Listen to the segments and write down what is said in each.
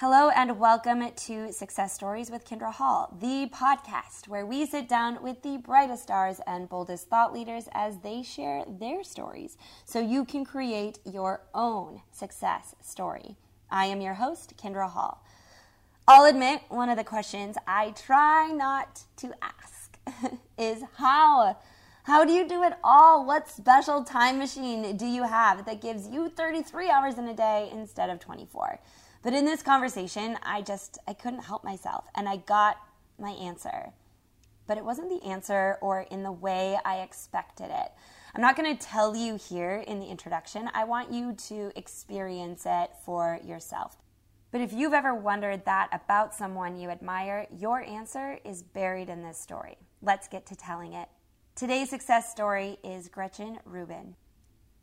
Hello and welcome to Success Stories with Kindra Hall, the podcast where we sit down with the brightest stars and boldest thought leaders as they share their stories so you can create your own success story. I am your host, Kindra Hall. I'll admit one of the questions I try not to ask is how? How do you do it all? What special time machine do you have that gives you 33 hours in a day instead of 24? But in this conversation, I just I couldn't help myself and I got my answer. But it wasn't the answer or in the way I expected it. I'm not going to tell you here in the introduction. I want you to experience it for yourself. But if you've ever wondered that about someone you admire, your answer is buried in this story. Let's get to telling it. Today's success story is Gretchen Rubin.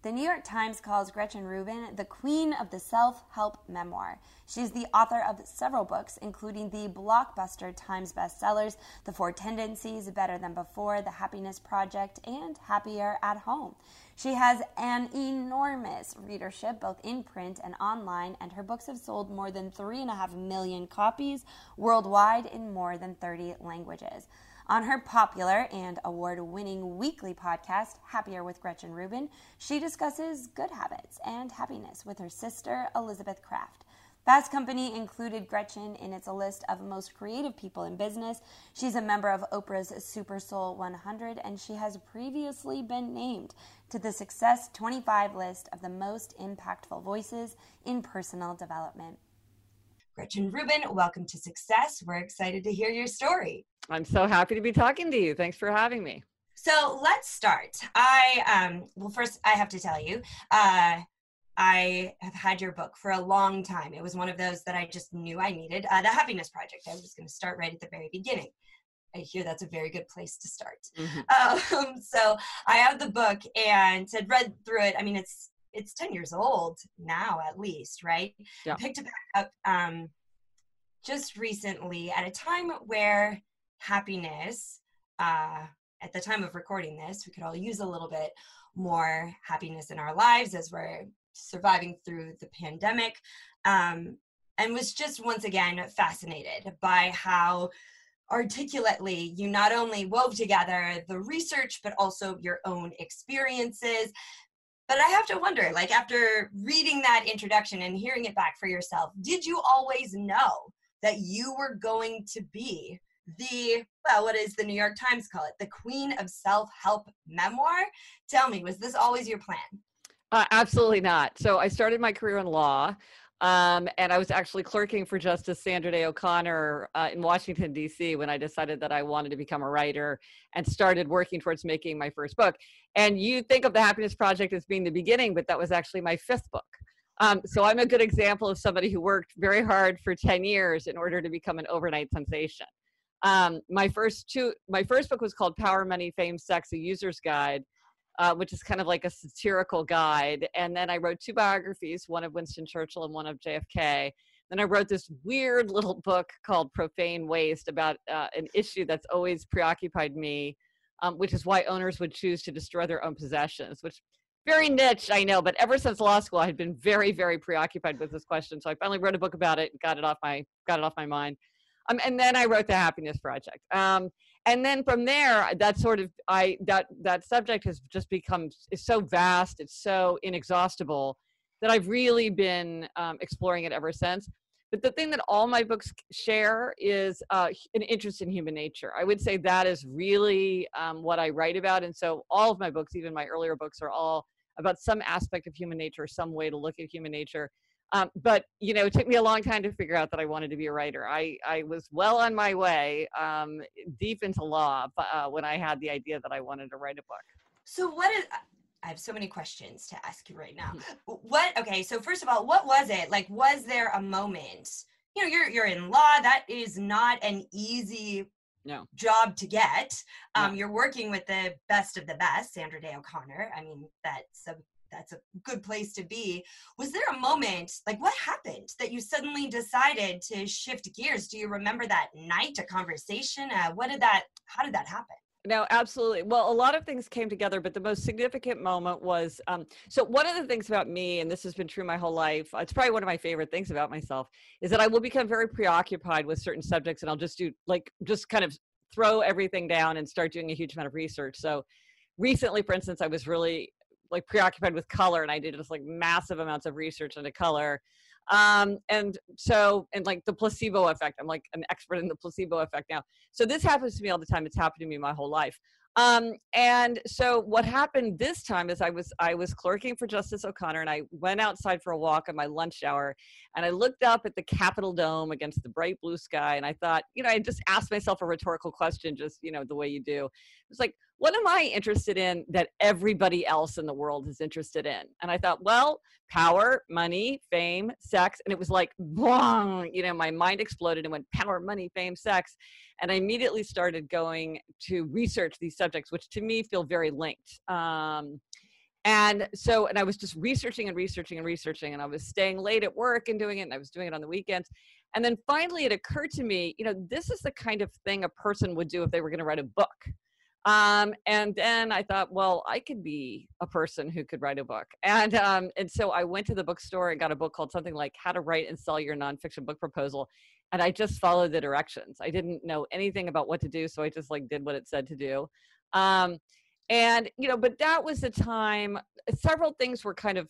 The New York Times calls Gretchen Rubin the queen of the self help memoir. She's the author of several books, including the blockbuster Times bestsellers The Four Tendencies, Better Than Before, The Happiness Project, and Happier at Home. She has an enormous readership, both in print and online, and her books have sold more than 3.5 million copies worldwide in more than 30 languages. On her popular and award winning weekly podcast, Happier with Gretchen Rubin, she discusses good habits and happiness with her sister, Elizabeth Craft. Fast Company included Gretchen in its list of most creative people in business. She's a member of Oprah's Super Soul 100, and she has previously been named to the Success 25 list of the most impactful voices in personal development. Gretchen Rubin, welcome to Success. We're excited to hear your story. I'm so happy to be talking to you. Thanks for having me. So let's start. I um well first I have to tell you, uh I have had your book for a long time. It was one of those that I just knew I needed. Uh, the Happiness Project. I was going to start right at the very beginning. I hear that's a very good place to start. Mm-hmm. Um, so I have the book and had read through it. I mean, it's it's ten years old now, at least, right? Yeah. Picked it back up um, just recently at a time where happiness, uh, at the time of recording this, we could all use a little bit more happiness in our lives as we're surviving through the pandemic. Um, and was just once again fascinated by how articulately you not only wove together the research but also your own experiences but i have to wonder like after reading that introduction and hearing it back for yourself did you always know that you were going to be the well what does the new york times call it the queen of self-help memoir tell me was this always your plan uh, absolutely not so i started my career in law um, and I was actually clerking for Justice Sandra Day O'Connor uh, in Washington, D.C., when I decided that I wanted to become a writer and started working towards making my first book. And you think of the Happiness Project as being the beginning, but that was actually my fifth book. Um, so I'm a good example of somebody who worked very hard for 10 years in order to become an overnight sensation. Um, my first two, my first book was called Power, Money, Fame, Sex: A User's Guide, uh, which is kind of like a satirical guide. And then I wrote two biographies, one of Winston Churchill and one of JFK. Then I wrote this weird little book called Profane Waste about uh, an issue that's always preoccupied me, um, which is why owners would choose to destroy their own possessions, which very niche, I know, but ever since law school, I had been very, very preoccupied with this question. So I finally wrote a book about it and got it off my got it off my mind. Um, and then I wrote the Happiness Project. Um, and then from there, that sort of I that that subject has just become is so vast, it's so inexhaustible that I've really been um, exploring it ever since. But the thing that all my books share is uh, an interest in human nature. I would say that is really um, what I write about. And so all of my books, even my earlier books, are all about some aspect of human nature, some way to look at human nature. Um, but you know, it took me a long time to figure out that I wanted to be a writer. I I was well on my way, um, deep into law, uh, when I had the idea that I wanted to write a book. So what is? I have so many questions to ask you right now. Mm-hmm. What? Okay, so first of all, what was it like? Was there a moment? You know, you're you're in law. That is not an easy no. job to get. Um, no. You're working with the best of the best, Sandra Day O'Connor. I mean, that's a that's a good place to be. Was there a moment, like what happened that you suddenly decided to shift gears? Do you remember that night, a conversation? Uh, what did that, how did that happen? no, absolutely. Well, a lot of things came together, but the most significant moment was um, so one of the things about me, and this has been true my whole life, it's probably one of my favorite things about myself, is that I will become very preoccupied with certain subjects and I'll just do like, just kind of throw everything down and start doing a huge amount of research. So recently, for instance, I was really like preoccupied with color and I did just like massive amounts of research into color. Um and so and like the placebo effect i'm like an expert in the placebo effect now. So this happens to me all the time. It's happened to me my whole life. Um and so what happened this time is i was i was clerking for justice o'connor and i went outside for a walk on my lunch hour and i looked up at the capitol dome against the bright blue sky and i thought you know i just asked myself a rhetorical question just you know the way you do. It's like what am I interested in that everybody else in the world is interested in? And I thought, well, power, money, fame, sex. And it was like, boom, you know, my mind exploded and went power, money, fame, sex. And I immediately started going to research these subjects, which to me feel very linked. Um, and so, and I was just researching and researching and researching, and I was staying late at work and doing it, and I was doing it on the weekends. And then finally, it occurred to me, you know, this is the kind of thing a person would do if they were going to write a book um, and then I thought, well, I could be a person who could write a book. And um, and so I went to the bookstore and got a book called something like How to Write and Sell Your Nonfiction Book Proposal. And I just followed the directions. I didn't know anything about what to do, so I just like did what it said to do. Um, and you know, but that was the time. Several things were kind of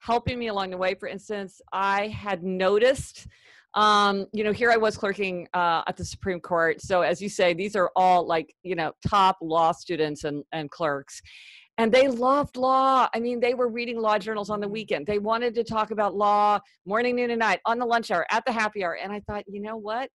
helping me along the way. For instance, I had noticed um, you know, here I was clerking uh, at the Supreme Court. So as you say, these are all like, you know, top law students and, and clerks. And they loved law. I mean, they were reading law journals on the mm-hmm. weekend. They wanted to talk about law morning, noon, and night, on the lunch hour, at the happy hour. And I thought, you know what?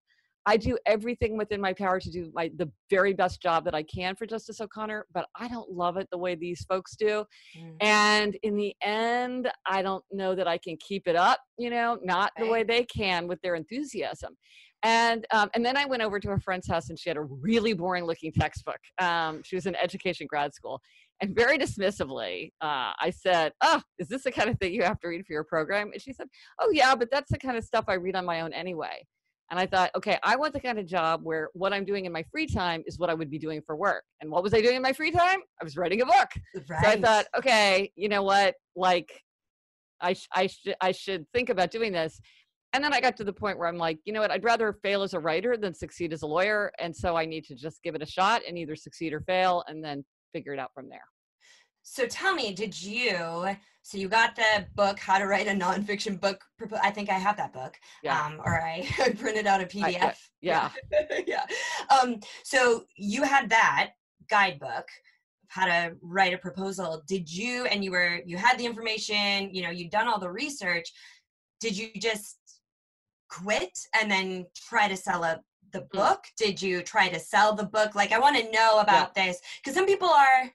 I do everything within my power to do my the very best job that I can for Justice O'Connor, but I don't love it the way these folks do. Mm. And in the end, I don't know that I can keep it up, you know, not the way they can with their enthusiasm. And um, and then I went over to a friend's house and she had a really boring looking textbook. Um, she was in education grad school. And very dismissively, uh, I said, Oh, is this the kind of thing you have to read for your program? And she said, Oh, yeah, but that's the kind of stuff I read on my own anyway. And I thought, okay, I want the kind of job where what I'm doing in my free time is what I would be doing for work. And what was I doing in my free time? I was writing a book. Right. So I thought, okay, you know what? Like, I sh- I should I should think about doing this. And then I got to the point where I'm like, you know what? I'd rather fail as a writer than succeed as a lawyer. And so I need to just give it a shot and either succeed or fail, and then figure it out from there. So tell me, did you? So you got the book, How to Write a Nonfiction Book. I think I have that book. Yeah. Um, or I printed out a PDF. I, yeah. yeah. Um, so you had that guidebook how to write a proposal did you and you were you had the information you know you'd done all the research did you just quit and then try to sell a the mm. book did you try to sell the book like i want to know about yeah. this because some people are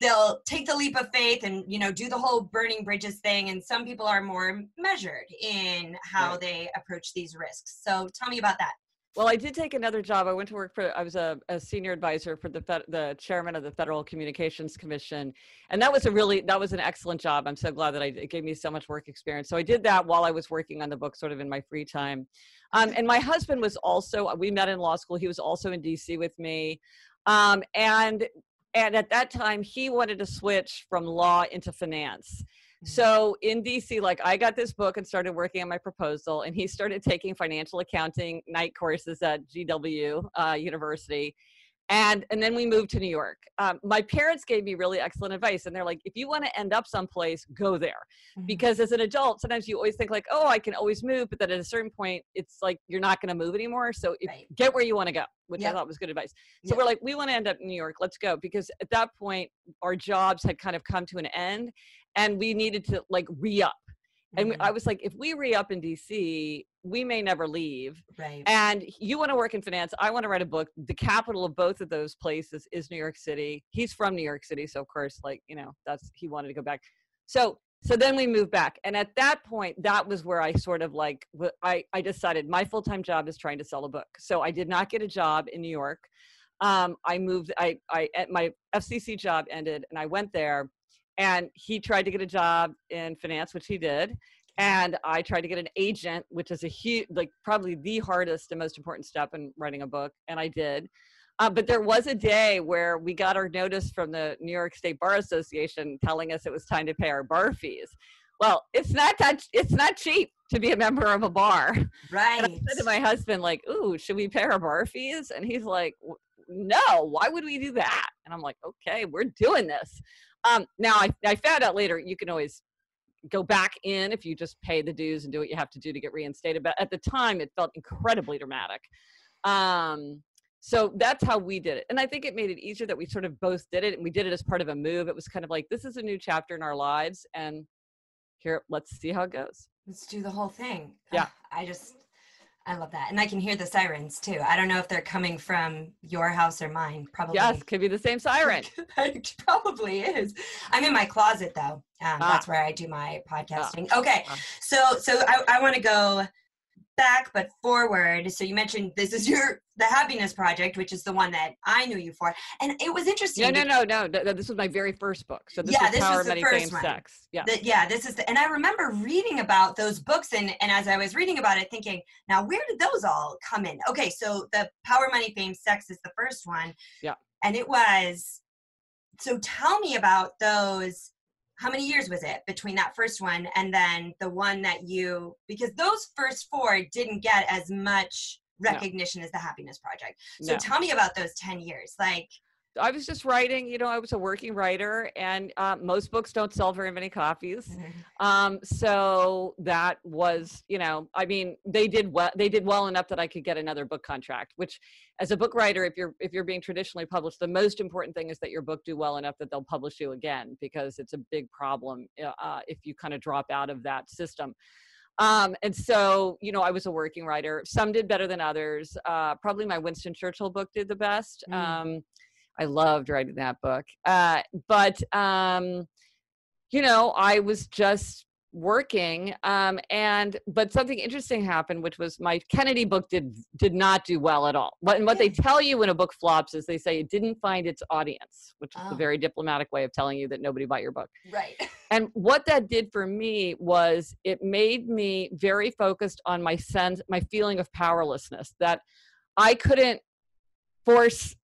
they'll take the leap of faith and you know do the whole burning bridges thing and some people are more measured in how right. they approach these risks so tell me about that well, I did take another job. I went to work for. I was a, a senior advisor for the the chairman of the Federal Communications Commission, and that was a really that was an excellent job. I'm so glad that I it gave me so much work experience. So I did that while I was working on the book, sort of in my free time. Um, and my husband was also. We met in law school. He was also in D.C. with me, um, and and at that time he wanted to switch from law into finance mm-hmm. so in dc like i got this book and started working on my proposal and he started taking financial accounting night courses at gw uh, university and and then we moved to new york um, my parents gave me really excellent advice and they're like if you want to end up someplace go there mm-hmm. because as an adult sometimes you always think like oh i can always move but then at a certain point it's like you're not going to move anymore so if, right. get where you want to go which yep. i thought was good advice so yep. we're like we want to end up in new york let's go because at that point our jobs had kind of come to an end and we needed to like re-up and mm-hmm. I was like, if we re up in DC, we may never leave. Right. And you want to work in finance. I want to write a book. The capital of both of those places is New York City. He's from New York City. So, of course, like, you know, that's, he wanted to go back. So, so then we moved back. And at that point, that was where I sort of like, I, I decided my full time job is trying to sell a book. So I did not get a job in New York. Um, I moved, I, I, my FCC job ended and I went there and he tried to get a job in finance which he did and i tried to get an agent which is a huge like probably the hardest and most important step in writing a book and i did Uh, but there was a day where we got our notice from the New York State Bar Association telling us it was time to pay our bar fees. Well, it's not that it's not cheap to be a member of a bar. Right. And I said to my husband, like, "Ooh, should we pay our bar fees?" And he's like, "No, why would we do that?" And I'm like, "Okay, we're doing this." Um, now I, I found out later you can always go back in if you just pay the dues and do what you have to do to get reinstated. But at the time, it felt incredibly dramatic. Um, so that's how we did it. And I think it made it easier that we sort of both did it and we did it as part of a move. It was kind of like, this is a new chapter in our lives. And here, let's see how it goes. Let's do the whole thing. Yeah. I just, I love that. And I can hear the sirens too. I don't know if they're coming from your house or mine. Probably. Yes, could be the same siren. it probably is. I'm in my closet though. Um, Ah. That's where I do my podcasting. Okay. Ah. So, so I, I want to go back but forward. So you mentioned this is your the happiness project, which is the one that I knew you for, and it was interesting. No, no, no, no. th- th- This was my very first book. So this Yeah, was this Power was the Many first Fame one. Sex. Yeah. that yeah this is the, and i remember reading about those books and and as i was reading about it thinking now where did those all come in okay so the power money fame sex is the first one Yeah. and it was so tell me about those how many years was it between that first one and then the one that you because those first four didn't get as much recognition as the happiness project so No. tell me about those 10 years like I was just writing, you know, I was a working writer, and uh, most books don't sell very many copies. Um, so that was, you know, I mean, they did well. They did well enough that I could get another book contract. Which, as a book writer, if you're if you're being traditionally published, the most important thing is that your book do well enough that they'll publish you again, because it's a big problem uh, uh, if you kind of drop out of that system. Um, and so, you know, I was a working writer. Some did better than others. Uh, probably my Winston Churchill book did the best. Mm. Um, I loved writing that book. Uh, but, um, you know, I was just working um and but something interesting happened which was my kennedy book did did not do well at all what, and what they tell you when a book flops is they say it didn't find its audience which is Oh. a very diplomatic way of telling you that nobody bought your book right and what that did for me was it made me very focused on my sense, my feeling of powerlessness, that I couldn't force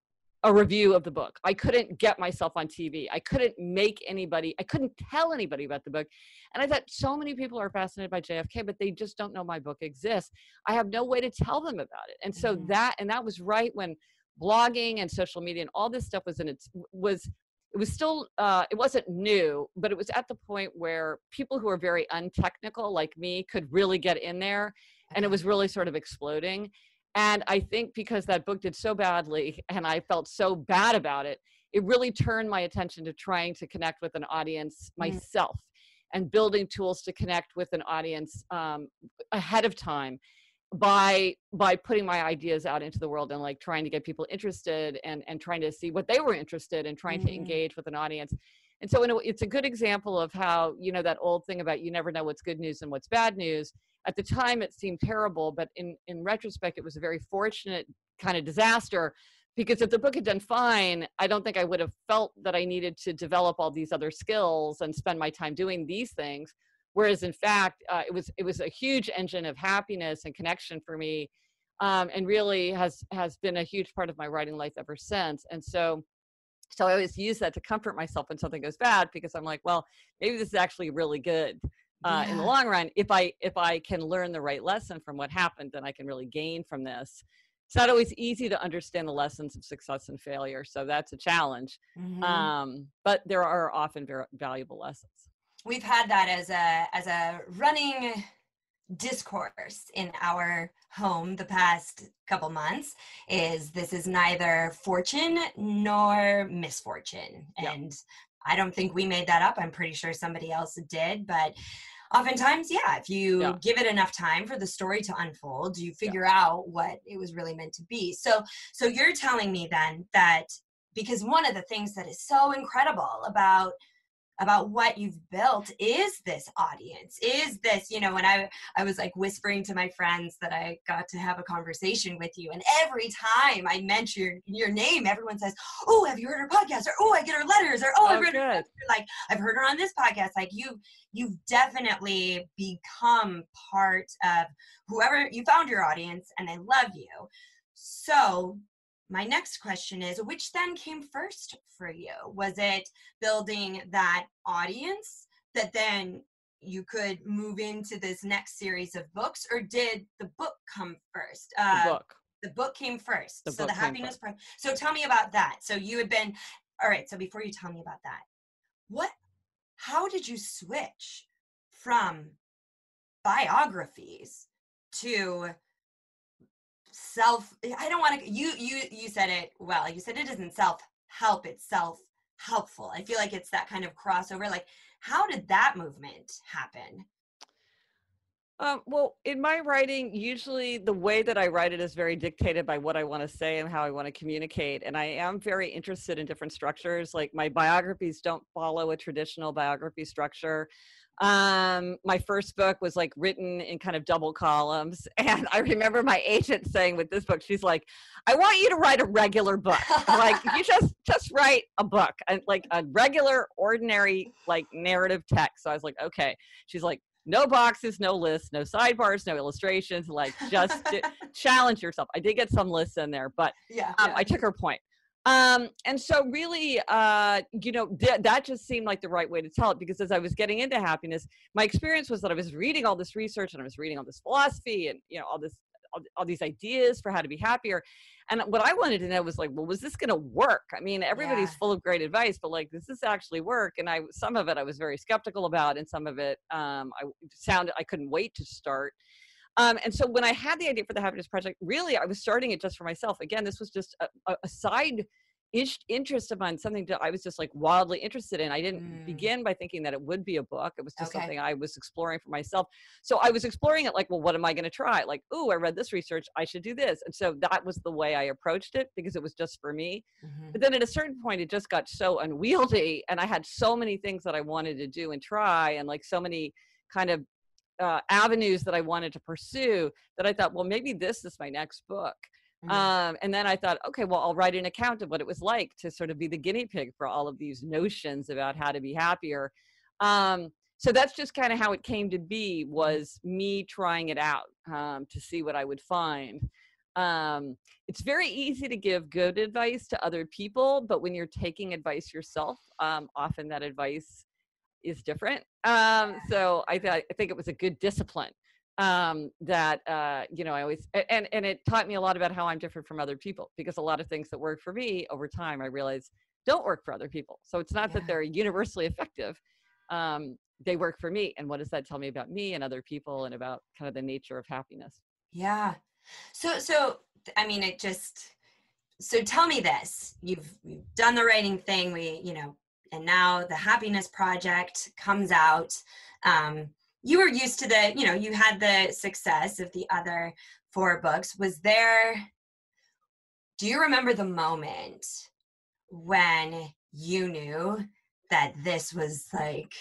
a review of the book. I couldn't get myself on TV. I couldn't make anybody, I couldn't tell anybody about the book. And I thought so many people are fascinated by JFK, but they just don't know my book exists. I have no way to tell them about it. And so Mhm. that, and that was right when blogging and social media and all this stuff was in its, was it was still uh, it wasn't new but it was at the point where people who are very untechnical like me could really get in there and it was really sort of exploding and i think because that book did so badly and i felt so bad about it it really turned my attention to trying to connect with an audience myself and building tools to connect with an audience um, ahead of time by by putting my ideas out into the world and like trying to get people interested and and trying to see what they were interested in trying to Mhm. engage with an audience and so a, it's a good example of how you know that old thing about you never know what's good news and what's bad news. At the time it seemed terrible but in in retrospect it was a very fortunate kind of disaster because if the book had done fine i don't think i would have felt that i needed to develop all these other skills and spend my time doing these things. Whereas in fact uh, it was it was a huge engine of happiness and connection for me um, and really has has been a huge part of my writing life ever since. And so so i always use that to comfort myself when something goes bad because i'm like well maybe this is actually really good uh, in the long run. If i if i can learn the right lesson from what happened then i can really gain from this. It's not always easy to understand the lessons of success and failure so that's a challenge Mhm. um, but there are often very valuable lessons. We've had that as a as a running discourse in our home the past couple months is this is neither fortune nor misfortune. Yeah. and i don't think we made that up. I'm pretty sure somebody else did. But oftentimes yeah if you Yeah. give it enough time for the story to unfold you figure out what it was really meant to be. So so you're telling me then that because one of the things that is so incredible about about what you've built is this audience is this you know when i i was like whispering to my friends that i got to have a conversation with you and every time i mention your, your name everyone says oh have you heard her podcast? or oh i get her letters or oh, i've Oh, read her like i've heard her on this podcast like you you've definitely become part of whoever you found your audience and they love you. So my next question is which then came first for you? Was it building that audience that then you could move into this next series of books, or did the book come first? Uh, the book. The book came first. The so the happiness part. So tell me about that. So you had been all right. So before you tell me about that, what? How did you switch from biographies to self i don't want to you you you said it well you said it isn't self help it's self helpful i feel like it's that kind of crossover like how did that movement happen um, well, in my writing, usually the way that I write it is very dictated by what I want to say and how I want to communicate. And I am very interested in different structures. Like my biographies don't follow a traditional biography structure um my first book was like written in kind of double columns and i remember my agent saying with this book she's like i want you to write a regular book. Like you just just write a book and like a regular ordinary like narrative text. So i was like okay. She's like no boxes no lists no sidebars no illustrations like just challenge yourself. I did get some lists in there but yeah, um, yeah. i took her point um, and so really, uh, you know, th- that just seemed like the right way to tell it because as I was getting into happiness, my experience was that I was reading all this research and I was reading all this philosophy and, you know, all this, all, all these ideas for how to be happier. And what I wanted to know was like, well, was this going to work? I mean, everybody's yeah. full of great advice, but like, does this actually work? And I, some of it I was very skeptical about and some of it, um, I sounded, I couldn't wait to start. Um, and so when I had the idea for the Happiness Project, really I was starting it just for myself. Again, this was just a, a side interest of mine, something that I was just like wildly interested in. I didn't mm. begin by thinking that it would be a book. It was just okay. something I was exploring for myself. So I was exploring it like, well, what am I going to try? Like, oh, I read this research. I should do this. And so that was the way I approached it because it was just for me. Mm-hmm. But then at a certain point, it just got so unwieldy and I had so many things that I wanted to do and try and like so many kind of uh, avenues that I wanted to pursue that I thought, well, maybe this is my next book. Mm-hmm. Um, and then I thought, okay, well, I'll write an account of what it was like to sort of be the guinea pig for all of these notions about how to be happier. Um, so that's just kind of how it came to be mm-hmm. was me trying it out um, to see what I would find. Um, it's very easy to give good advice to other people, but when you're taking advice yourself, um, often that advice is different. Um, so I, th- I think it was a good discipline um, that uh, you know I always and and it taught me a lot about how I'm different from other people because a lot of things that work for me over time I realize don't work for other people. So it's not yeah. that they're universally effective. Um, they work for me, and what does that tell me about me and other people and about kind of the nature of happiness? Yeah. So so I mean it just so tell me this you've, you've done the writing thing we you know and now the happiness project comes out. Um, you were used to the you know you had the success of the other four books. Was there do you remember the moment when you knew that this was like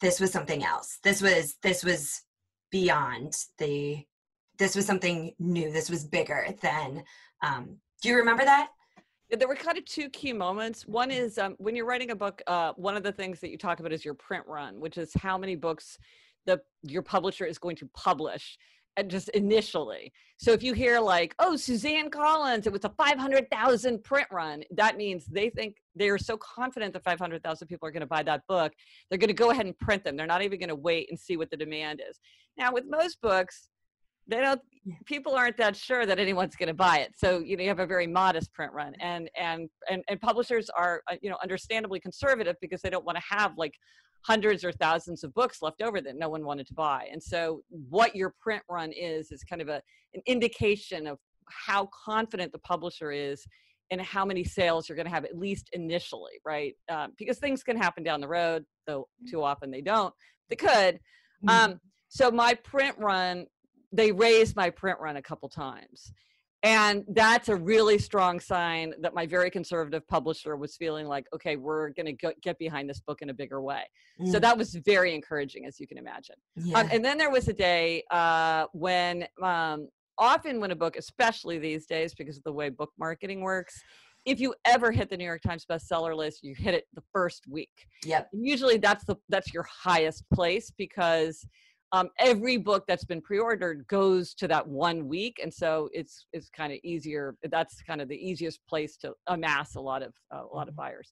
this was something else? This was this was beyond the this was something new. This was bigger than um do you remember that there were kind of two key moments. One is um, when you're writing a book, uh, one of the things that you talk about is your print run, which is how many books the your publisher is going to publish and just initially. So if you hear like, oh, Suzanne Collins, it was a 500,000 print run, that means they think they are so confident that 500,000 people are going to buy that book. They're going to go ahead and print them. They're not even going to wait and see what the demand is. Now, with most books, they don't people aren't that sure that anyone's going to buy it so you know you have a very modest print run and and and, and publishers are uh, you know understandably conservative because they don't want to have like hundreds or thousands of books left over that no one wanted to buy. And so, what your print run is, is kind of a, an indication of how confident the publisher is and how many sales you're going to have at least initially, right? Um, because things can happen down the road, though too often they don't. They could. Mm-hmm. Um, so, my print run, they raised my print run a couple times. And that's a really strong sign that my very conservative publisher was feeling like okay we're going to get behind this book in a bigger way. Mm. so that was very encouraging as you can imagine. Um, yeah. um, and then there was a day uh, when um, often when a book especially these days because of the way book marketing works if you ever hit the new york times bestseller list you hit it the first week. Yep. Usually that's the that's your highest place because um, every book that's been pre-ordered goes to that one week and so it's it's kind of easier that's kind of the easiest place to amass a lot of uh, a lot of mm-hmm. buyers.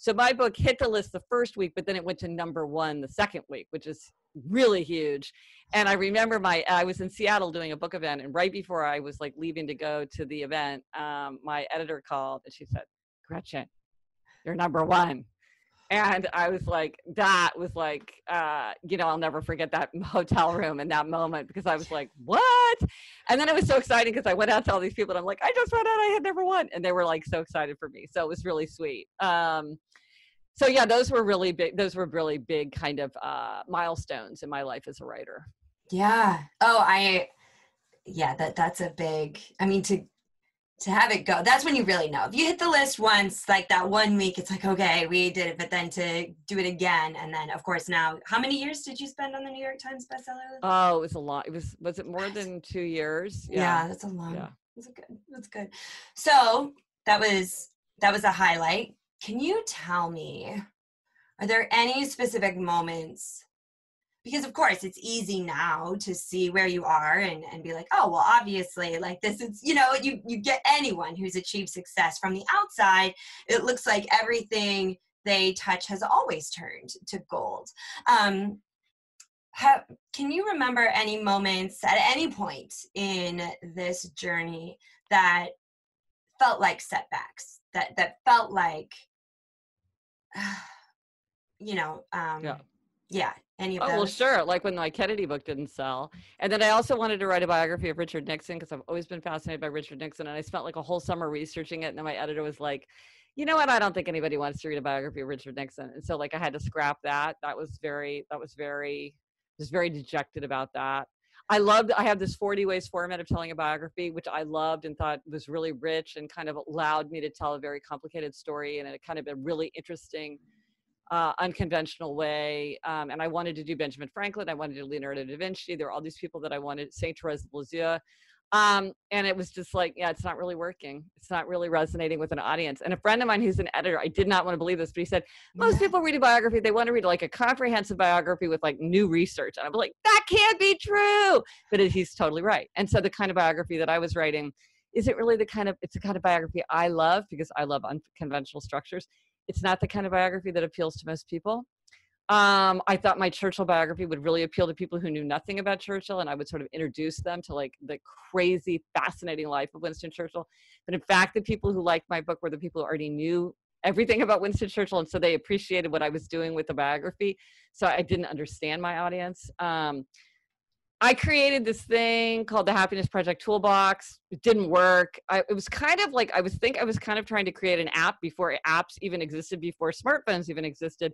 So my book hit the list the first week but then it went to number one the second week which is really huge. And i remember my i was in seattle doing a book event and right before i was like leaving to go to the event um, my editor called and she said gretchen you're number one and I was like, that was like, uh, you know, I'll never forget that hotel room and that moment because I was like, what? And then it was so exciting because I went out to all these people and I'm like, I just found out I had never won, and they were like so excited for me. So it was really sweet. Um, so yeah, those were really big. Those were really big kind of uh, milestones in my life as a writer. Yeah. Oh, I. Yeah, that that's a big. I mean, to to have it go that's when you really know. If you hit the list once like that one week it's like okay we did it but then to do it again and then of course now how many years did you spend on the new york times bestseller list? Oh it was a lot it was was it more than two years? Yeah, yeah that's a long yeah. that's good that's good. So that was that was a highlight. Can you tell me are there any specific moments because of course it's easy now to see where you are and, and be like oh well obviously like this is you know you you get anyone who's achieved success from the outside it looks like everything they touch has always turned to gold. Um, can you remember any moments at any point in this journey that felt like setbacks that that felt like you know um, yeah yeah any of oh, those? well, sure. Like when my Kennedy book didn't sell. And then I also wanted to write a biography of Richard Nixon because I've always been fascinated by Richard Nixon. And I spent like a whole summer researching it. And then my editor was like, you know what? I don't think anybody wants to read a biography of Richard Nixon. And so like I had to scrap that. That was very, that was very, just very dejected about that. I loved, I have this 40 ways format of telling a biography, which I loved and thought was really rich and kind of allowed me to tell a very complicated story and it kind of a really interesting uh, unconventional way. Um, and I wanted to do Benjamin Franklin. I wanted to do Leonardo da Vinci. There were all these people that I wanted, Saint Therese of Lisieux. Um, and it was just like, yeah, it's not really working. It's not really resonating with an audience. And a friend of mine who's an editor, I did not want to believe this, but he said, most people read a biography, they want to read like a comprehensive biography with like new research. And I'm like, that can't be true. But he's totally right. And so the kind of biography that I was writing, is it really the kind of, it's the kind of biography I love because I love unconventional structures it's not the kind of biography that appeals to most people. Um, I thought my Churchill biography would really appeal to people who knew nothing about Churchill, and I would sort of introduce them to like the crazy, fascinating life of Winston Churchill. But in fact, the people who liked my book were the people who already knew everything about Winston Churchill, and so they appreciated what I was doing with the biography. So I didn't understand my audience. Um, I created this thing called the Happiness Project Toolbox. It didn't work. I, it was kind of like I was think I was kind of trying to create an app before apps even existed, before smartphones even existed,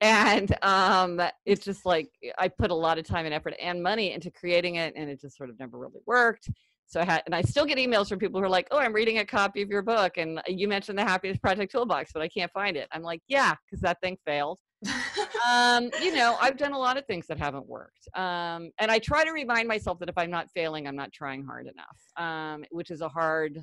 and um, it's just like I put a lot of time and effort and money into creating it, and it just sort of never really worked. So I had, and I still get emails from people who are like, "Oh, I'm reading a copy of your book, and you mentioned the Happiness Project Toolbox, but I can't find it." I'm like, "Yeah, because that thing failed." um, you know, I've done a lot of things that haven't worked. Um, and I try to remind myself that if I'm not failing, I'm not trying hard enough, um, which is a hard,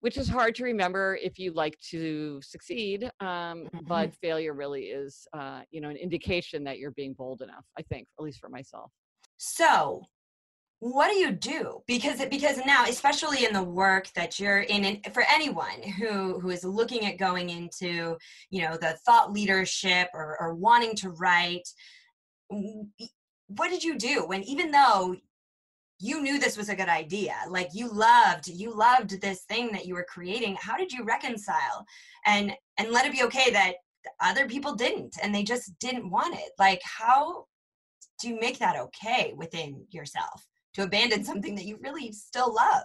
which is hard to remember if you like to succeed. Um, mm-hmm. But failure really is, uh, you know, an indication that you're being bold enough, I think, at least for myself. So what do you do? Because because now especially in the work that you're in and for anyone who who is looking at going into you know the thought leadership or, or wanting to write what did you do when even though you knew this was a good idea like you loved you loved this thing that you were creating how did you reconcile and and let it be okay that other people didn't and they just didn't want it? Like how do you make that okay within yourself to abandon something that you really still love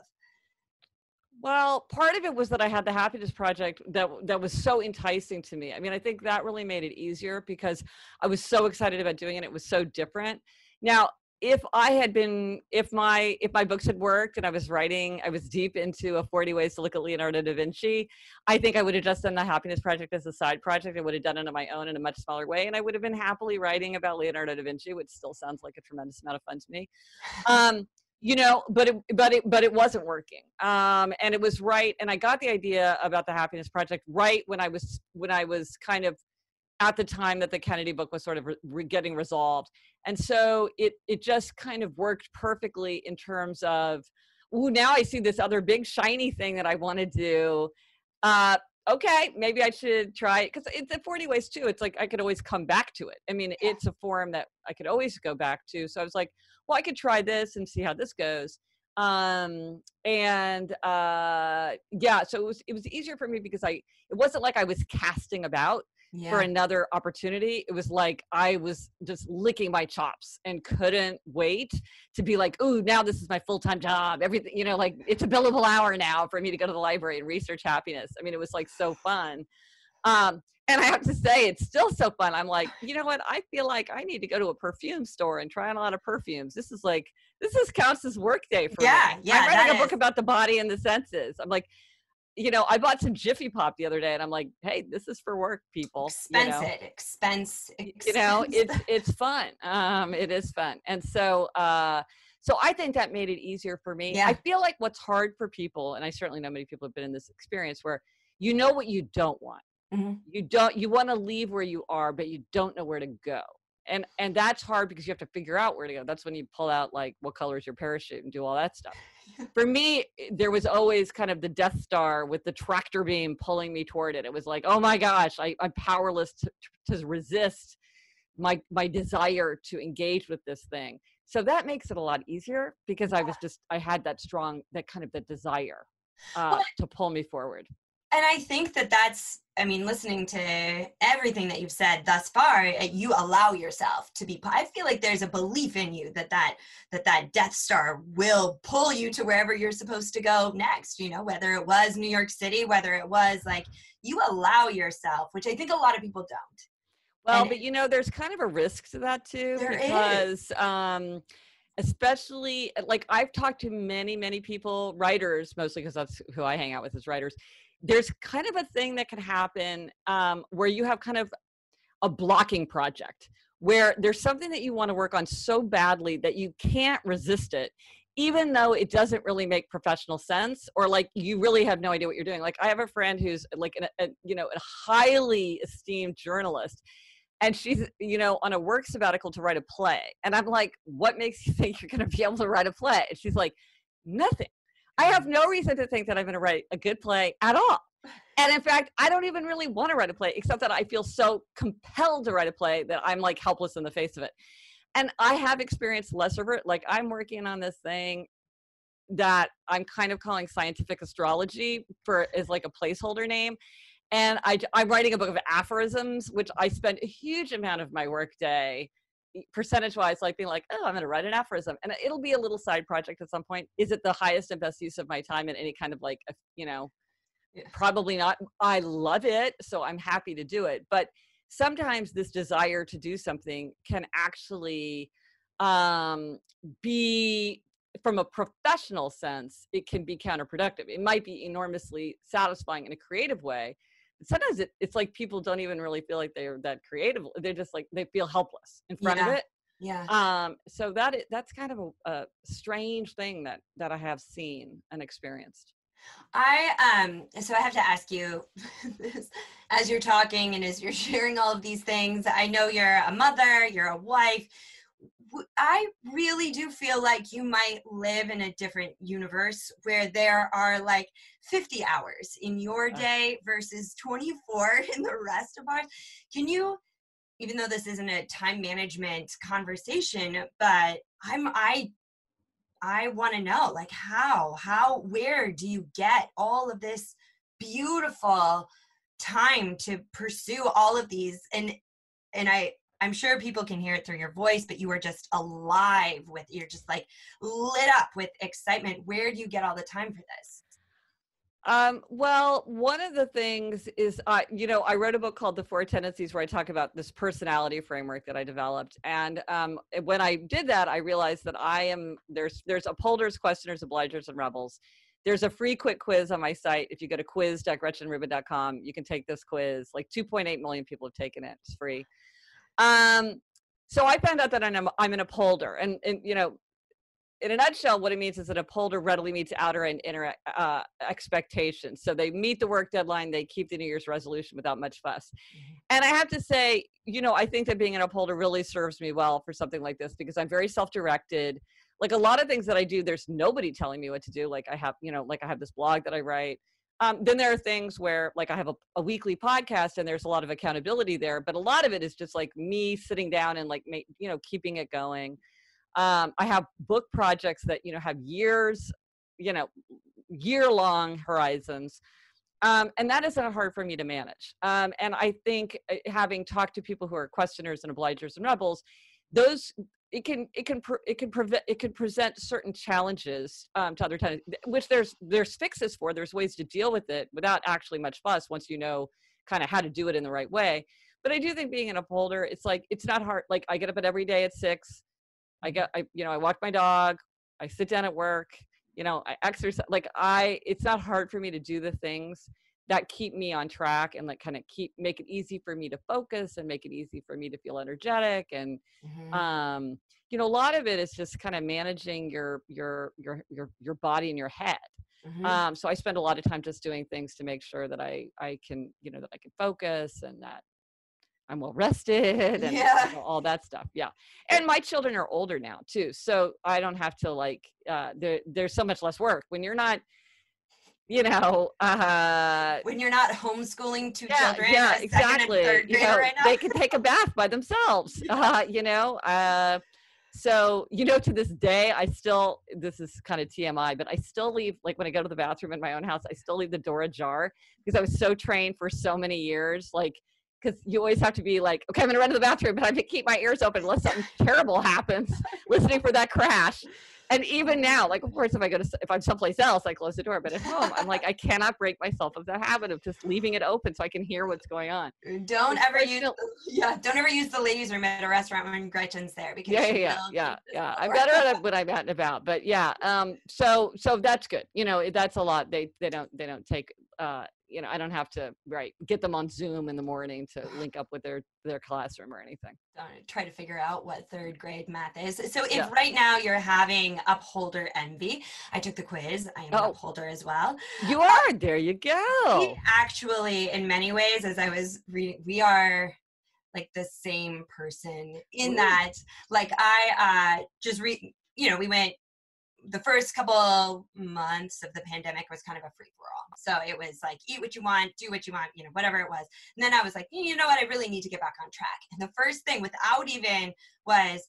well, part of it was that I had the happiness project that that was so enticing to me. I mean, I think that really made it easier because I was so excited about doing it. It was so different. Now, if I had been, if my if my books had worked and I was writing, I was deep into a 40 ways to look at Leonardo da Vinci, I think I would have just done the happiness project as a side project. I would have done it on my own in a much smaller way, and I would have been happily writing about Leonardo da Vinci, which still sounds like a tremendous amount of fun to me. Um, you know but it but it but it wasn't working um and it was right and i got the idea about the happiness project right when i was when i was kind of at the time that the Kennedy book was sort of re- getting resolved. And so it it just kind of worked perfectly in terms of, oh, now I see this other big shiny thing that I want to do. Uh, okay, maybe I should try it because it's at 40 Ways too. It's like I could always come back to it. I mean, it's a forum that I could always go back to. So I was like, well, I could try this and see how this goes. Um, and uh, yeah, so it was it was easier for me because I it wasn't like I was casting about yeah. for another opportunity. It was like I was just licking my chops and couldn't wait to be like, "Ooh, now this is my full time job." Everything, you know, like it's a billable hour now for me to go to the library and research happiness. I mean, it was like so fun. Um, and I have to say, it's still so fun. I'm like, you know what? I feel like I need to go to a perfume store and try on a lot of perfumes. This is like, this is counts as work day for yeah, me. Yeah, I'm writing a is. book about the body and the senses. I'm like, you know, I bought some Jiffy Pop the other day, and I'm like, hey, this is for work, people. Expense you know? it, expense, expense. You know, it's it's fun. Um, it is fun, and so uh, so I think that made it easier for me. Yeah. I feel like what's hard for people, and I certainly know many people have been in this experience where you know what you don't want. Mm-hmm. You don't. You want to leave where you are, but you don't know where to go and and that's hard because you have to figure out where to go that's when you pull out like what color is your parachute and do all that stuff for me there was always kind of the death star with the tractor beam pulling me toward it. It was like oh my gosh I, i'm powerless to, to resist my my desire to engage with this thing. So that makes it a lot easier because i was just i had that strong that kind of the desire uh, well, to pull me forward and I think that that's, I mean, listening to everything that you've said thus far, you allow yourself to be. I feel like there's a belief in you that that that that Death Star will pull you to wherever you're supposed to go next. You know, whether it was New York City, whether it was like you allow yourself, which I think a lot of people don't. Well, and but you know, there's kind of a risk to that too, because. Is. um especially like I've talked to many, many people, writers mostly because that's who I hang out with as writers, there's kind of a thing that can happen um, where you have kind of a blocking project where there's something that you want to work on so badly that you can't resist it even though it doesn't really make professional sense or like you really have no idea what you're doing. Like i have a friend who's like a, a you know a highly esteemed journalist and she's you know on a work sabbatical to write a play and i'm like what makes you think you're going to be able to write a play? And she's like nothing I have no reason to think that I'm going to write a good play at all. And in fact, I don't even really want to write a play, except that I feel so compelled to write a play that I'm like helpless in the face of it. And I have experienced less of it. Like I'm working on this thing that I'm kind of calling scientific astrology for is like a placeholder name. And I, I'm writing a book of aphorisms, which I spend a huge amount of my workday percentage wise like being like oh i'm going to write an aphorism. And it'll be a little side project at some point. Is it the highest and best use of my time in any kind of like you know yeah. probably not. I love it so i'm happy to do it. But sometimes this desire to do something can actually um, be from a professional sense it can be counterproductive. It might be enormously satisfying in a creative way sometimes it, it's like people don't even really feel like they're that creative they're just like they feel helpless in front yeah. of it yeah um so that is, that's kind of a, a strange thing that that i have seen and experienced I um so I have to ask you as you're talking and as you're sharing all of these things I know you're a mother you're a wife I really do feel like you might live in a different universe where there are like 50 hours in your day versus 24 in the rest of ours. Can you, even though this isn't a time management conversation, but I'm, I, I want to know like how, how, where do you get all of this beautiful time to pursue all of these? And, and I, I'm sure people can hear it through your voice, but you are just alive with, you're just like lit up with excitement. Where do you get all the time for this? Um, well, one of the things is, uh, you know, I wrote a book called The Four Tendencies where I talk about this personality framework that I developed. And um, when I did that, I realized that I am, there's, there's upholders, questioners, obligers, and rebels. There's a free quick quiz on my site. If you go to quiz.gretchenrubin.com, you can take this quiz. Like 2.8 million people have taken it. It's free. Um, so I found out that I'm, I'm an upholder, and, and you know, in a nutshell, what it means is that upholder readily meets outer and inner uh, expectations. So they meet the work deadline, they keep the New Year's resolution without much fuss. Mm-hmm. And I have to say, you know, I think that being an upholder really serves me well for something like this because I'm very self directed. Like a lot of things that I do, there's nobody telling me what to do. Like I have, you know, like I have this blog that I write. Um, then there are things where like i have a, a, weekly podcast and there's a lot of accountability there but a lot of it is just like me sitting down and like you know keeping it going um, I have book projects that, you know, have years, you know, year long horizons. Um, and that isn't hard for me to manage. Um, and I think uh, having talked to people who are questioners and obligers and rebels, those it can it can it can prevent it can present certain challenges um, to other tenants, which there's there's fixes for. There's ways to deal with it without actually much fuss once you know kind of how to do it in the right way. But I do think being an upholder, it's like it's not hard. Like I get up at every day at six. I get, I, you know, I walk my dog, I sit down at work, you know, I exercise. Like I, it's not hard for me to do the things that keep me on track and like kind of keep make it easy for me to focus and make it easy for me to feel energetic and mm-hmm. um you know a lot of it is just kind of managing your your your your your body and your head mm-hmm. um so i spend a lot of time just doing things to make sure that i i can you know that i can focus and that I'm well rested and yeah. you know, all that stuff. Yeah. And my children are older now too. So I don't have to like, uh, there, there's so much less work when you're not, you know, uh, when you're not homeschooling two yeah, children. Yeah, exactly. You know, right they can take a bath by themselves, uh, you know, uh, so you know to this day i still this is kind of tmi but i still leave like when i go to the bathroom in my own house i still leave the door ajar because i was so trained for so many years like because you always have to be like, okay, I'm gonna run to the bathroom, but I have to keep my ears open unless something terrible happens, listening for that crash. And even now, like, of course, if I go to if I'm someplace else, I close the door. But at home, I'm like, I cannot break myself of the habit of just leaving it open so I can hear what's going on. Don't ever use still, yeah, don't ever use the ladies' room at a restaurant when Gretchen's there because yeah, yeah, yeah, yeah. I'm better at it when I'm out and about. But yeah, um, so so that's good. You know, that's a lot. They they don't they don't take uh you know, I don't have to right get them on Zoom in the morning to link up with their their classroom or anything. Try to figure out what third grade math is. So if yeah. right now you're having upholder envy, I took the quiz. I am oh. an upholder as well. You uh, are. Uh, there you go. actually, in many ways, as I was reading, we are like the same person in Ooh. that. Like I uh just read. You know, we went the first couple months of the pandemic was kind of a free for all. So it was like, eat what you want, do what you want, you know, whatever it was. And then I was like, you know what? I really need to get back on track. And the first thing without even was,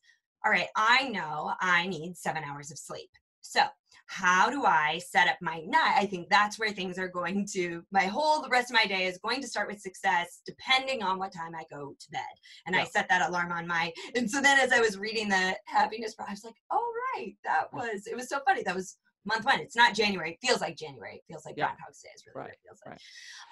all right, I know I need seven hours of sleep. So how do I set up my night? I think that's where things are going to, my whole, the rest of my day is going to start with success depending on what time I go to bed. And I set that alarm on my, and so then as I was reading the happiness, I was like, oh, right, that was, it was so funny. That was month one. It's not January. It feels like January. It feels like yeah. Groundhog's Day is really right. feels like.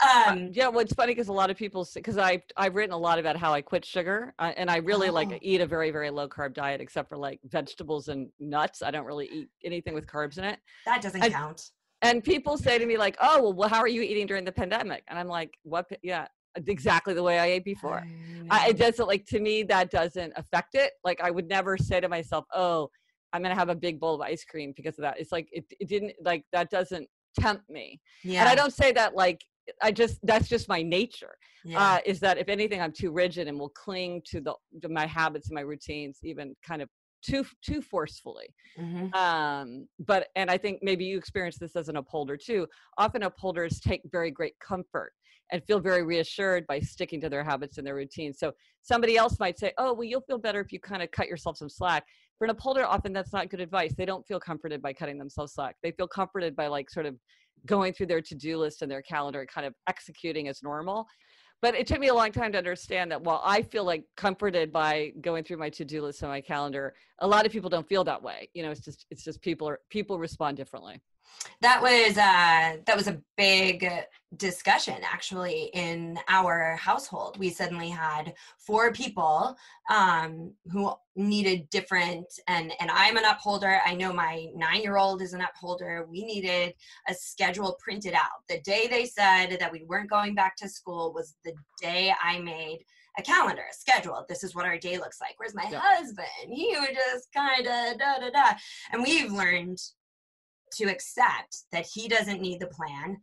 Right. Um, yeah, well, it's funny because a lot of people, because I've, I've written a lot about how I quit sugar uh, and I really oh. like eat a very, very low carb diet except for like vegetables and nuts. I don't really eat anything with carbs in it. That doesn't and, count. And people say to me like, oh, well, well, how are you eating during the pandemic? And I'm like, what? Yeah, exactly the way I ate before. I, it doesn't like to me that doesn't affect it. Like I would never say to myself, "Oh, I'm gonna have a big bowl of ice cream because of that. It's like it, it didn't like that doesn't tempt me. Yeah. And I don't say that like I just that's just my nature. Yeah. Uh, is that if anything I'm too rigid and will cling to the to my habits and my routines even kind of too too forcefully. Mm-hmm. Um, but and I think maybe you experience this as an upholder too. Often upholders take very great comfort and feel very reassured by sticking to their habits and their routines. So somebody else might say, "Oh, well, you'll feel better if you kind of cut yourself some slack." For an upholder, often that's not good advice. They don't feel comforted by cutting themselves slack. They feel comforted by like sort of going through their to-do list and their calendar and kind of executing as normal. But it took me a long time to understand that while I feel like comforted by going through my to-do list and my calendar, a lot of people don't feel that way. You know, it's just it's just people are people respond differently that was uh, that was a big discussion actually in our household. We suddenly had four people um, who needed different, and and I'm an upholder. I know my nine year old is an upholder. We needed a schedule printed out. The day they said that we weren't going back to school was the day I made a calendar, a schedule. This is what our day looks like. Where's my Yeah. husband? He would just kind of da da da. And we've learned to accept that he doesn't need the plan.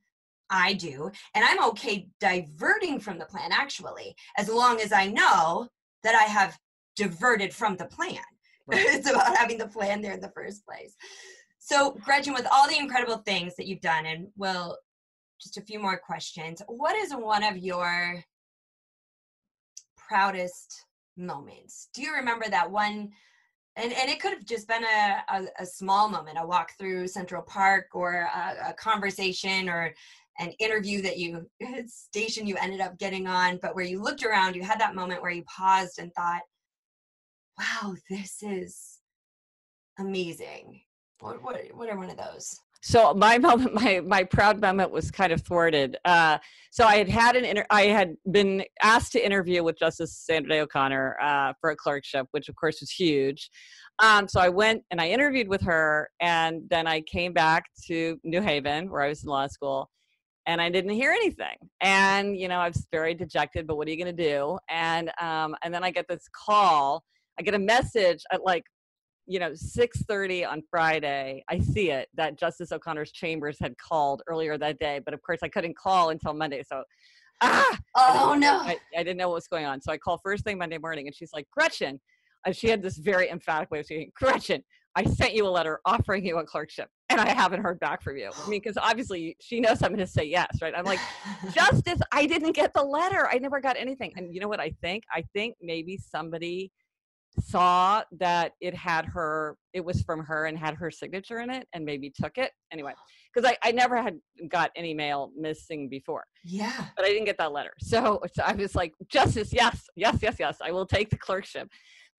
I do. And I'm okay diverting from the plan, actually, as long as I know that I have diverted from the plan. Right. it's about having the plan there in the first place. So, Gretchen, with all the incredible things that you've done, and well, just a few more questions. What is one of your proudest moments? Do you remember that one? And, and it could have just been a, a, a small moment, a walk through Central Park or a, a conversation or an interview that you station you ended up getting on, but where you looked around, you had that moment where you paused and thought, wow, this is amazing. What, what, what are one of those? So my moment my my proud moment was kind of thwarted. Uh, so i had had an inter- i had been asked to interview with justice sandra day o'connor uh, for a clerkship which of course was huge. Um, so i went and i interviewed with her and then i came back to new haven where i was in law school and i didn't hear anything. And you know i was very dejected but what are you going to do? And um, and then i get this call i get a message at like you know 6:30 on Friday I see it that Justice O'Connor's chambers had called earlier that day but of course I couldn't call until Monday so ah! Oh no. I, I didn't know what was going on so I call first thing Monday morning and she's like Gretchen and she had this very emphatic way of saying Gretchen I sent you a letter offering you a clerkship and I haven't heard back from you. I mean because obviously she knows I'm going to say yes right? I'm like Justice I didn't get the letter. I never got anything. And you know what I think? I think maybe somebody saw that it had her it was from her and had her signature in it and maybe took it. Anyway because I, I never had got any mail missing before yeah. but i didn't get that letter. So, so i was like justice yes yes yes yes i will take the clerkship.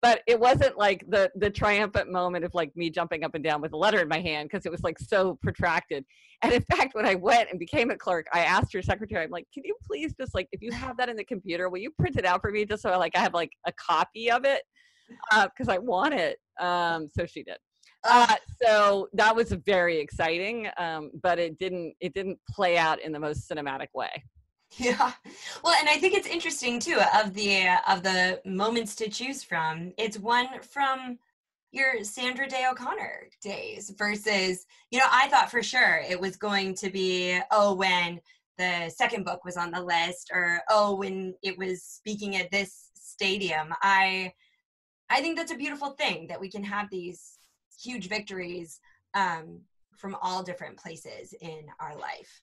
But it wasn't like the the triumphant moment of like me jumping up and down with a letter in my hand because it was like so protracted. And in fact when i went and became a clerk i asked her secretary i'm like can you please just like if you have that in the computer will you print it out for me just so I, like i have like a copy of it because I want it. Um, so she did. Uh, so that was very exciting, um, but it didn't it didn't play out in the most cinematic way. Yeah. Well, and I think it's interesting too of the uh, of the moments to choose from. It's one from your Sandra Day O'Connor days versus, you know, I thought for sure it was going to be oh when the second book was on the list or oh when it was speaking at this stadium. I I think that's a beautiful thing that we can have these huge victories um, from all different places in our life.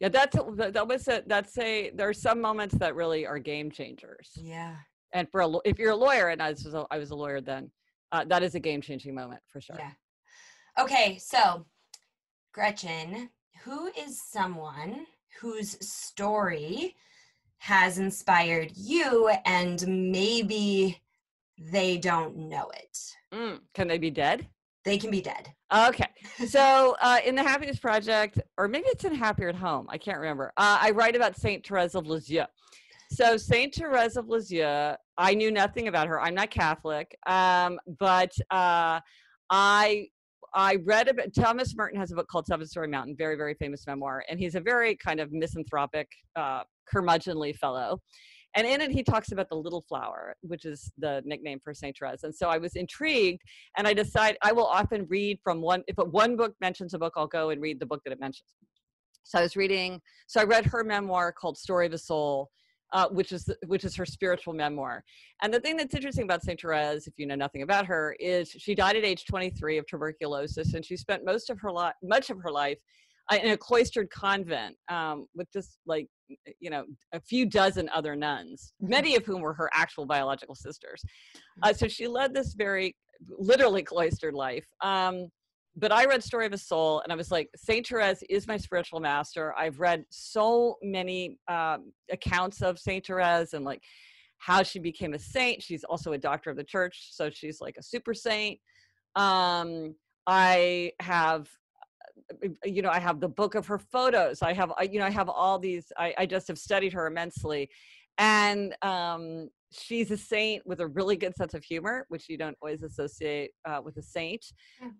Yeah, that's a- that was a that's a there are some moments that really are game changers. Yeah. And for a if you're a lawyer, and I was a, I was a lawyer then, uh, that is a game changing moment for sure. Yeah. Okay, so Gretchen, who is someone whose story has inspired you and maybe they don't know it? Mm, can they be dead? They can be dead. Okay. So uh, in the Happiness Project, or maybe it's in Happier at Home, I can't remember. Uh, I write about Saint Therese of Lisieux. So Saint Therese of Lisieux, I knew nothing about her. I'm not Catholic, um, but uh, I I read about Thomas Merton has a book called Seven Storey Mountain, very very famous memoir, and he's a very kind of misanthropic, uh, curmudgeonly fellow. And in it, he talks about the little flower, which is the nickname for Saint Therese. And so I was intrigued, and I decide I will often read from one. If one book mentions a book, I'll go and read the book that it mentions. So I was reading. So I read her memoir called Story of a Soul, uh, which is which is her spiritual memoir. And the thing that's interesting about Saint Therese, if you know nothing about her, is she died at age 23 of tuberculosis, and she spent most of her life, much of her life, uh, in a cloistered convent um, with just like you know a few dozen other nuns, many of whom were her actual biological sisters. Uh, so she led this very literally cloistered life. Um, but I read Story of a Soul and I was like, Saint Therese is my spiritual master. I've read so many um, accounts of Saint Therese and like how she became a saint. She's also a doctor of the church, so she's like a super saint. Um, I have, uh, you know, I have the book of her photos. I have, I- you know, I have all these. I, I just have studied her immensely, and um, she's a saint with a really good sense of humor, which you don't always associate uh, with a saint.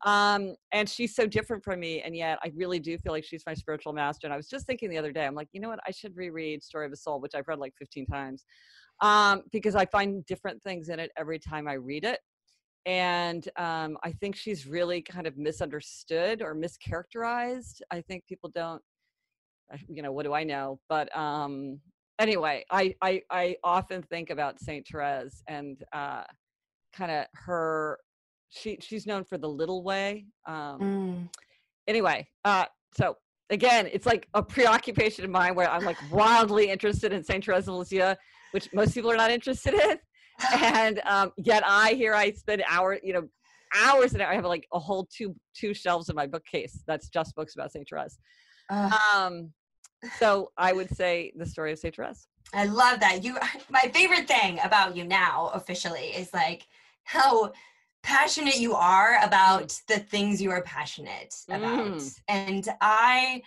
Um, and she's so different from me, and yet I really do feel like she's my spiritual master. And I was just thinking the other day, I'm like, you know what? I should reread Story of a Soul, which I've read like 15 times, um, because I find different things in it every time I read it. And um, I think she's really kind of misunderstood or mischaracterized. I think people don't, you know, what do I know? But um, anyway, I, I I often think about Saint Therese and uh, kind of her. She she's known for the little way. Um, Mm. Anyway, uh, so again, it's like a preoccupation of mine where I'm like wildly interested in Saint Therese of Lisieux, which most people are not interested in, and um, yet I here I spend hours, you know, hours and I have like a whole two two shelves in my bookcase that's just books about Saint Therese. Ugh. Um, so I would say the story of Saint Therese. I love that. You my favorite thing about you now officially is like how passionate you are about the things you are passionate about. Mm. And I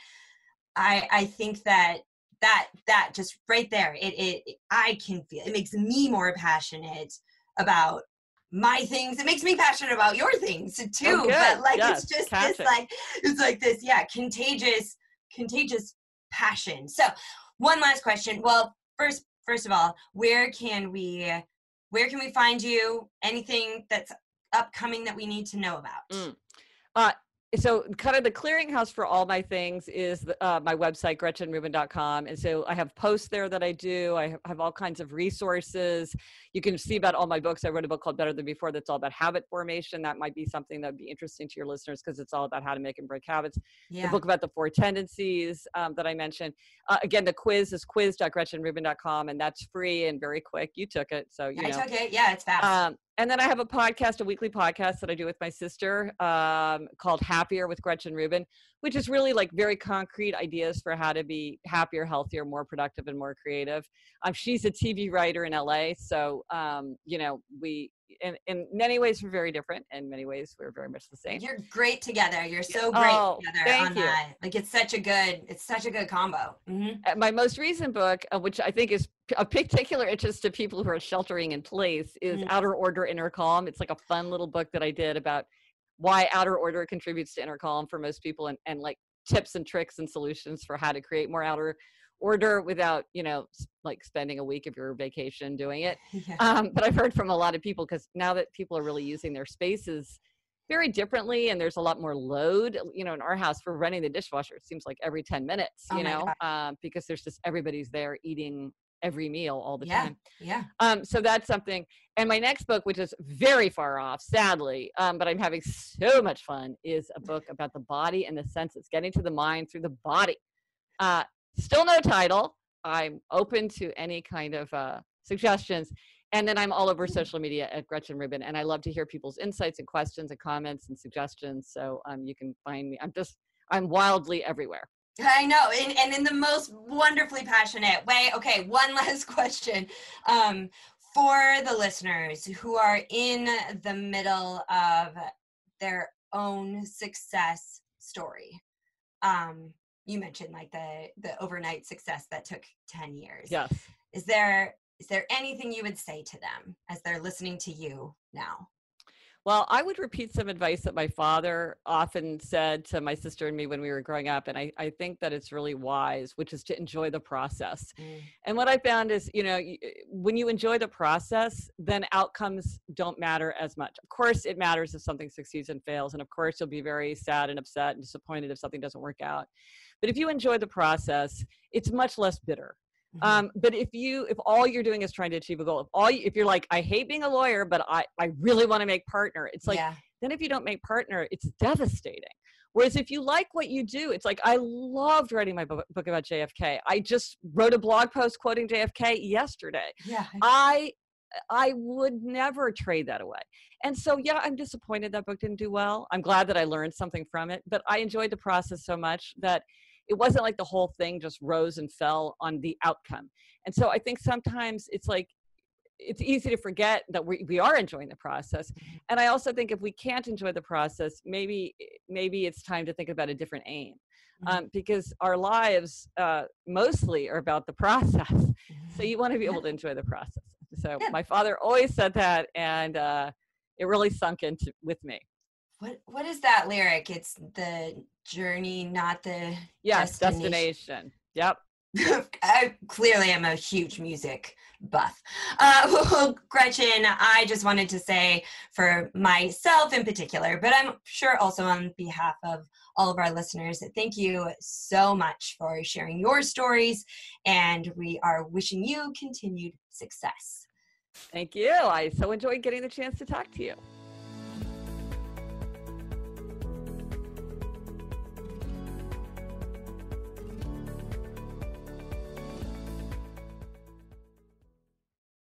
I I think that that that just right there it, it I can feel it makes me more passionate about my things it makes me passionate about your things too Oh, but like Yes, it's just catch this it. like it's like this yeah contagious contagious passion. So one last question. Well first first of all where can we where can we find you? Anything that's upcoming that we need to know about? Mm. Uh, so kind of the clearinghouse for all my things is the, uh, my website gretchenrubin.com and so i have posts there that i do. I have, all kinds of resources. You can see about all my books. I wrote a book called better than before that's all about habit formation. That might be something that would be interesting to your listeners because it's all about how to make and break habits. Yeah. the book about the four tendencies um, that I mentioned. Uh, again, the quiz is quiz.gretchenrubin.com, and that's free and very quick. You took it, so you i know. took it. Yeah it's fast. Um, and then I have a podcast, a weekly podcast that I do with my sister um, called Happier with Gretchen Rubin, which is really like very concrete ideas for how to be happier, healthier, more productive, and more creative. Um, she's a TV writer in LA, so um, you know we in in many ways we're very different. In many ways we're very much the same. You're great together. You're so great Oh, together thank on you. that. Like it's such a good, it's such a good combo. hmm Uh, my most recent book, uh, which I think is a of particular interest to people who are sheltering in place, is Mm. Outer Order, Inner Calm. It's like a fun little book that I did about why outer order contributes to inner calm for most people and, and like tips and tricks and solutions for how to create more outer order without, you know, like spending a week of your vacation doing it. Yeah. Um, but I've heard from a lot of people because now that people are really using their spaces very differently and there's a lot more load, you know, in our house for running the dishwasher, it seems like every 10 minutes, Oh you my know, um, because there's just everybody's there eating every meal all the Yeah. time. yeah. Um, so that's something. And my next book, which is very far off, sadly, um, but I'm having so much fun, is a book about the body and the senses, getting to the mind through the body. Uh, still no title. I'm open to any kind of uh, suggestions. And then I'm all over social media at Gretchen Rubin, and I love to hear people's insights and questions and comments and suggestions. So um, you can find me. I'm just, I'm wildly everywhere. I know, and, and in the most wonderfully passionate way. Okay, one last question. Um, for the listeners who are in the middle of their own success story, um, you mentioned like the the overnight success that took 10 years. Yes. Is there is there anything you would say to them as they're listening to you now? Well, I would repeat some advice that my father often said to my sister and me when we were growing up. And I, I think that it's really wise, which is to enjoy the process. Mm. And what I found is, you know, eh, when you enjoy the process, then outcomes don't matter as much. Of course, it matters if something succeeds and fails. And of course, you'll be very sad and upset and disappointed if something doesn't work out. But if you enjoy the process, it's much less bitter. Mhm. Um, but if you, if all you're doing is trying to achieve a goal, if all, you, if you're like, I hate being a lawyer, but I, I really want to make partner, it's like, yeah. then if you don't make partner, it's devastating. Whereas if you like what you do, it's like I loved writing my book, book about JFK. I just wrote a blog post quoting JFK yesterday. Yeah. I I would never trade that away. And so yeah, I'm disappointed that book didn't do well. I'm glad that I learned something from it, but I enjoyed the process so much that it wasn't like the whole thing just rose and fell on the outcome. And so I think sometimes it's like it's easy to forget that we, we are enjoying the process and i also think if we can't enjoy the process maybe maybe it's time to think about a different aim Mhm. um, because our lives uh, mostly are about the process so you want to be able to enjoy the process So my father always said that, and uh, it really sunk into with me. What what is that lyric? It's the journey, not the Yes, Destination. destination. Yep. I clearly am a huge music buff. Uh, well, Gretchen, I just wanted to say for myself in particular, but I'm sure also on behalf of all of our listeners, that thank you so much for sharing your stories, and we are wishing you continued success. Thank you. I so enjoyed getting the chance to talk to you.